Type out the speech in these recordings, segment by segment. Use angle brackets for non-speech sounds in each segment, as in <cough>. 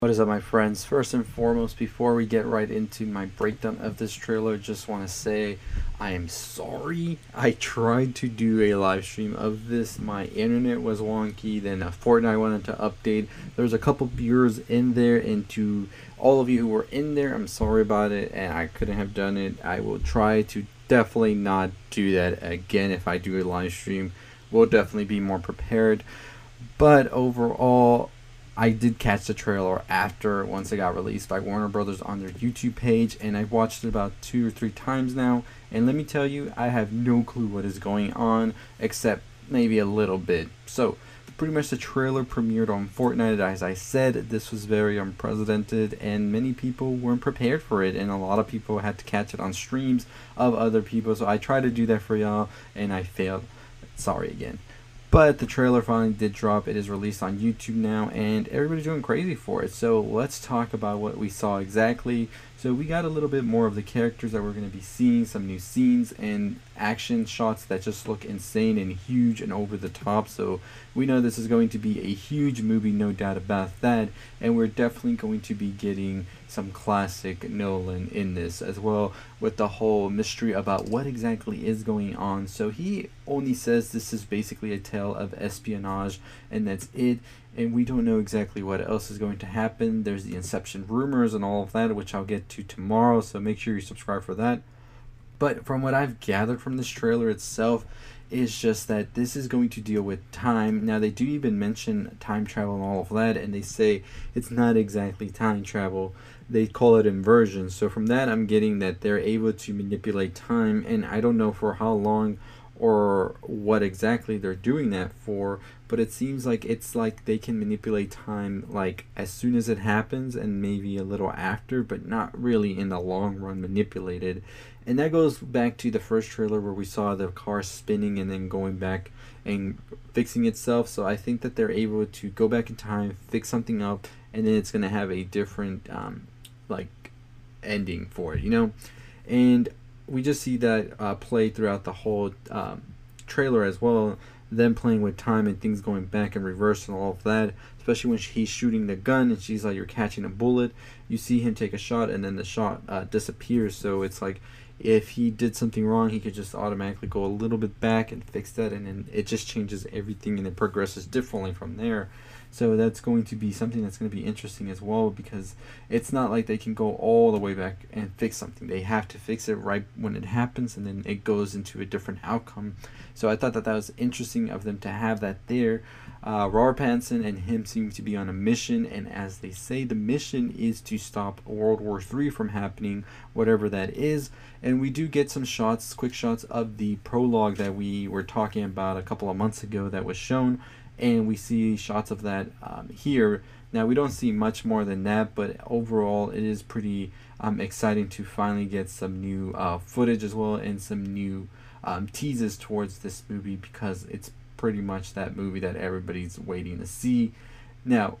What is up, my friends? First and foremost, before we get right into my breakdown of this trailer, just want to say I am sorry. I tried to do a live stream of this. My internet was wonky. Then a Fortnite wanted to update. There's a couple viewers in there, and to all of you who were in there, I'm sorry about it, and I couldn't have done it. I will try to definitely not do that again if I do a live stream. We'll definitely be more prepared. But overall, I did catch the trailer after once it got released by Warner Brothers on their YouTube page, and I've watched it about two or three times now. And let me tell you, I have no clue what is going on, except maybe a little bit. So, pretty much the trailer premiered on Fortnite. As I said, this was very unprecedented, and many people weren't prepared for it, and a lot of people had to catch it on streams of other people. So, I tried to do that for y'all, and I failed. Sorry again. But the trailer finally did drop. It is released on YouTube now, and everybody's going crazy for it. So let's talk about what we saw exactly. So we got a little bit more of the characters that we're going to be seeing, some new scenes and action shots that just look insane and huge and over the top. So we know this is going to be a huge movie, no doubt about that. And we're definitely going to be getting some classic Nolan in this as well with the whole mystery about what exactly is going on. So he only says this is basically a tale of espionage and that's it and we don't know exactly what else is going to happen. There's the Inception rumors and all of that, which I'll get to tomorrow, so make sure you subscribe for that. But from what I've gathered from this trailer itself, is just that this is going to deal with time. Now, they do even mention time travel and all of that, and they say it's not exactly time travel. They call it inversion. So, from that, I'm getting that they're able to manipulate time, and I don't know for how long or what exactly they're doing that for but it seems like it's like they can manipulate time like as soon as it happens and maybe a little after but not really in the long run manipulated and that goes back to the first trailer where we saw the car spinning and then going back and fixing itself so i think that they're able to go back in time fix something up and then it's going to have a different um, like ending for it you know and we just see that uh, play throughout the whole um, trailer as well. Them playing with time and things going back and reverse and all of that. Especially when he's shooting the gun and she's like, "You're catching a bullet." You see him take a shot and then the shot uh, disappears. So it's like if he did something wrong, he could just automatically go a little bit back and fix that, and then it just changes everything and it progresses differently from there. So that's going to be something that's going to be interesting as well because it's not like they can go all the way back and fix something. They have to fix it right when it happens and then it goes into a different outcome. So I thought that that was interesting of them to have that there. Uh, Robert and him seem to be on a mission, and as they say, the mission is to stop World War III from happening, whatever that is. And we do get some shots, quick shots of the prologue that we were talking about a couple of months ago that was shown and we see shots of that um, here. Now we don't see much more than that, but overall it is pretty um, exciting to finally get some new uh, footage as well and some new um, teases towards this movie because it's pretty much that movie that everybody's waiting to see. Now,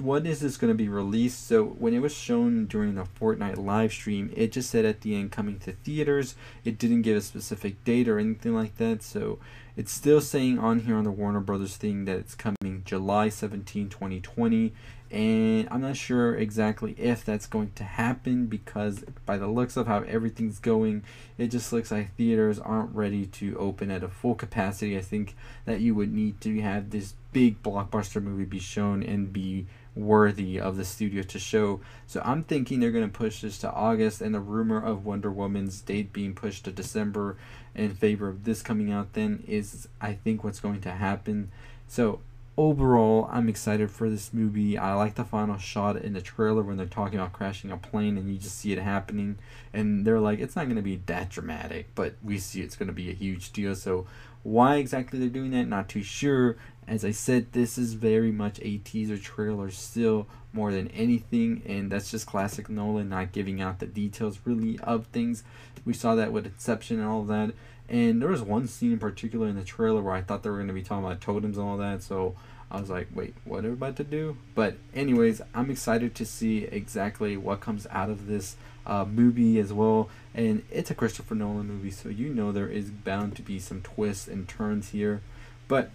when is this going to be released? So when it was shown during the Fortnite live stream, it just said at the end coming to theaters. It didn't give a specific date or anything like that. So it's still saying on here on the Warner Brothers thing that it's coming July 17, 2020. And I'm not sure exactly if that's going to happen because by the looks of how everything's going, it just looks like theaters aren't ready to open at a full capacity. I think that you would need to have this big blockbuster movie be shown and be worthy of the studio to show. So I'm thinking they're going to push this to August, and the rumor of Wonder Woman's date being pushed to December in favor of this coming out then is, I think, what's going to happen. So overall, I'm excited for this movie. I like the final shot in the trailer when they're talking about crashing a plane and you just see it happening. And they're like, it's not going to be that dramatic, but we see it's going to be a huge deal. So, why exactly they're doing that, not too sure. As I said, this is very much a teaser trailer still more than anything, and that's just classic Nolan not giving out the details really of things. We saw that with Inception and all that. And there was one scene in particular in the trailer where I thought they were going to be talking about totems and all that, so I was like, wait, what are we about to do? But, anyways, I'm excited to see exactly what comes out of this uh, movie as well. And it's a Christopher Nolan movie, so you know there is bound to be some twists and turns here. But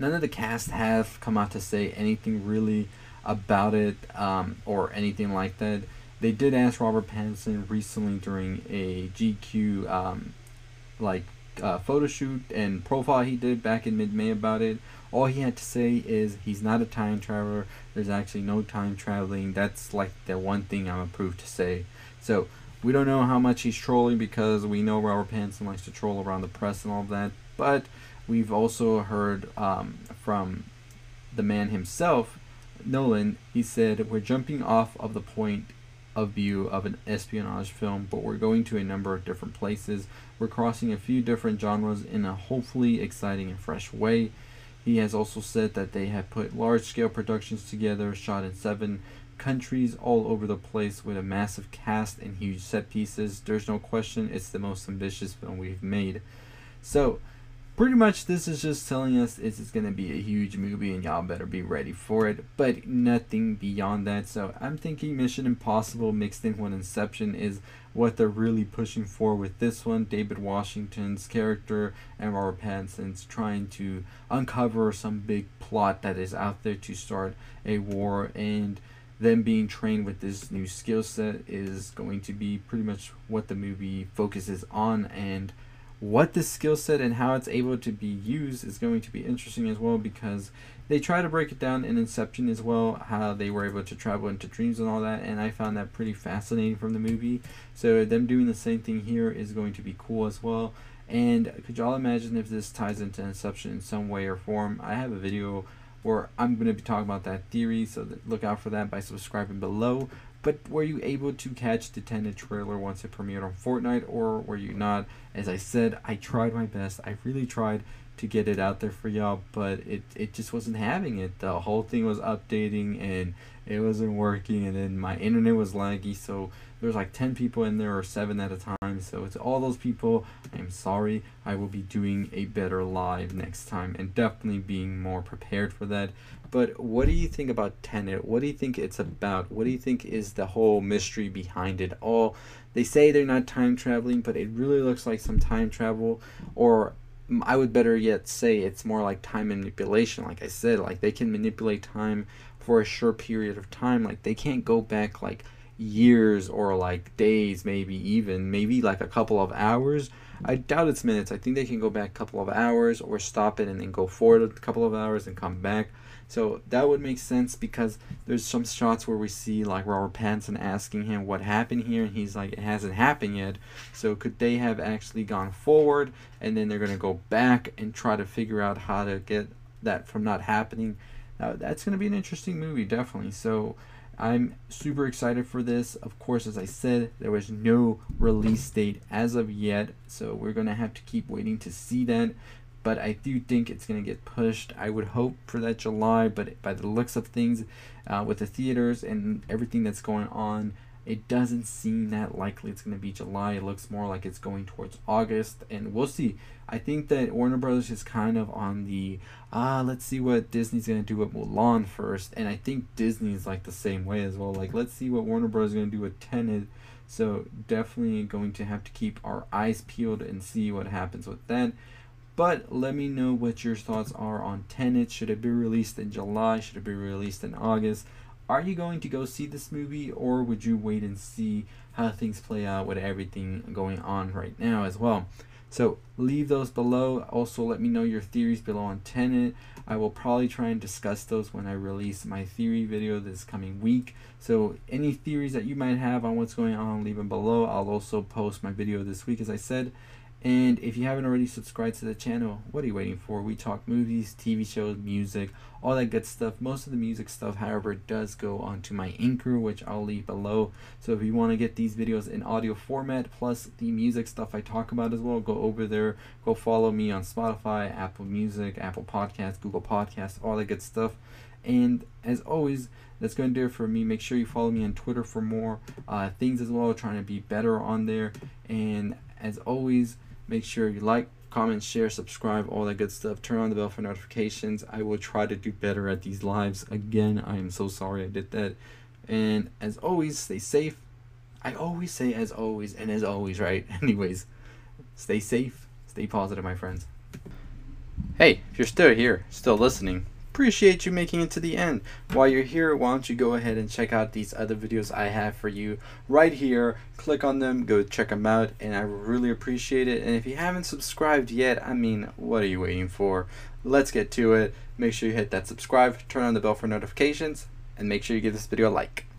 none of the cast have come out to say anything really about it um, or anything like that. They did ask Robert Pattinson recently during a GQ um, like uh, photo shoot and profile he did back in mid May about it. All he had to say is he's not a time traveler. There's actually no time traveling. That's like the one thing I'm approved to say. So we don't know how much he's trolling because we know Robert Pattinson likes to troll around the press and all that. But we've also heard um, from the man himself, Nolan. He said we're jumping off of the point of view of an espionage film, but we're going to a number of different places. We're crossing a few different genres in a hopefully exciting and fresh way. He has also said that they have put large scale productions together, shot in seven countries all over the place with a massive cast and huge set pieces. There's no question it's the most ambitious film we've made. So, pretty much this is just telling us this is going to be a huge movie and y'all better be ready for it but nothing beyond that. So i'm thinking mission impossible mixed in with inception is what they're really pushing for with this one. David washington's character and robert pattinson's trying to uncover some big plot that is out there to start a war and them being trained with this new skill set is going to be pretty much what the movie focuses on and what the skill set and how it's able to be used is going to be interesting as well because they try to break it down in Inception as well, how they were able to travel into dreams and all that, and I found that pretty fascinating from the movie. So them doing the same thing here is going to be cool as well. And could y'all imagine if this ties into Inception in some way or form? I have a video where I'm going to be talking about that theory, so look out for that by subscribing below. But were you able to catch the Tenet trailer once it premiered on Fortnite, or were you not? As I said, I tried my best. I really tried to get it out there for y'all, but it, it just wasn't having it. The whole thing was updating and it wasn't working, and then my internet was laggy, so there's like 10 people in there or 7 at a time. So it's all those people. I'm sorry. I will be doing a better live next time and definitely being more prepared for that. But what do you think about Tenet? What do you think it's about? What do you think is the whole mystery behind it all? They say they're not time traveling, but it really looks like some time travel. Or I would better yet say it's more like time manipulation. Like I said, like they can manipulate time for a short period of time. Like they can't go back like years or like days, maybe even, maybe like a couple of hours. I doubt it's minutes. I think they can go back a couple of hours or stop it and then go forward a couple of hours and come back. So that would make sense because there's some shots where we see like Robert Pattinson asking him what happened here, and he's like, it hasn't happened yet. So could they have actually gone forward and then they're gonna go back and try to figure out how to get that from not happening? Now that's gonna be an interesting movie, definitely. So I'm super excited for this. Of course, as I said, there was no release date as of yet, so we're gonna have to keep waiting to see that but I do think it's going to get pushed. I would hope for that July, but by the looks of things, uh, with the theaters and everything that's going on, it doesn't seem that likely it's going to be July. It looks more like it's going towards August, and we'll see. I think that Warner Brothers is kind of on the ah, let's see what Disney's going to do with Mulan first, and I think Disney is like the same way as well. Like, let's see what Warner Brothers is going to do with Tenet. So definitely going to have to keep our eyes peeled and see what happens with that. But let me know what your thoughts are on Tenet. Should it be released in July? Should it be released in August? Are you going to go see this movie or would you wait and see how things play out with everything going on right now as well? So leave those below. Also, let me know your theories below on Tenet. I will probably try and discuss those when I release my theory video this coming week. So any theories that you might have on what's going on, leave them below. I'll also post my video this week, as I said. And if you haven't already subscribed to the channel, what are you waiting for? We talk movies, TV shows, music, all that good stuff. Most of the music stuff, however, does go onto my Anchor, which I'll leave below. So if you want to get these videos in audio format, plus the music stuff I talk about as well, go over there. Go follow me on Spotify, Apple Music, Apple Podcasts, Google Podcasts, all that good stuff. And as always, that's going to do it for me. Make sure you follow me on Twitter for more uh, things as well, trying to be better on there. And as always, Make sure you like, comment, share, subscribe, all that good stuff. Turn on the bell for notifications. I will try to do better at these lives. Again, I am so sorry I did that. And as always, stay safe. I always say as always and as always, right? <laughs> Anyways, stay safe, stay positive, my friends. Hey, if you're still here, still listening, appreciate you making it to the end. While you're here, why don't you go ahead and check out these other videos I have for you right here. Click on them, go check them out, and I really appreciate it. And if you haven't subscribed yet, I mean, what are you waiting for? Let's get to it. Make sure you hit that subscribe, turn on the bell for notifications, and make sure you give this video a like.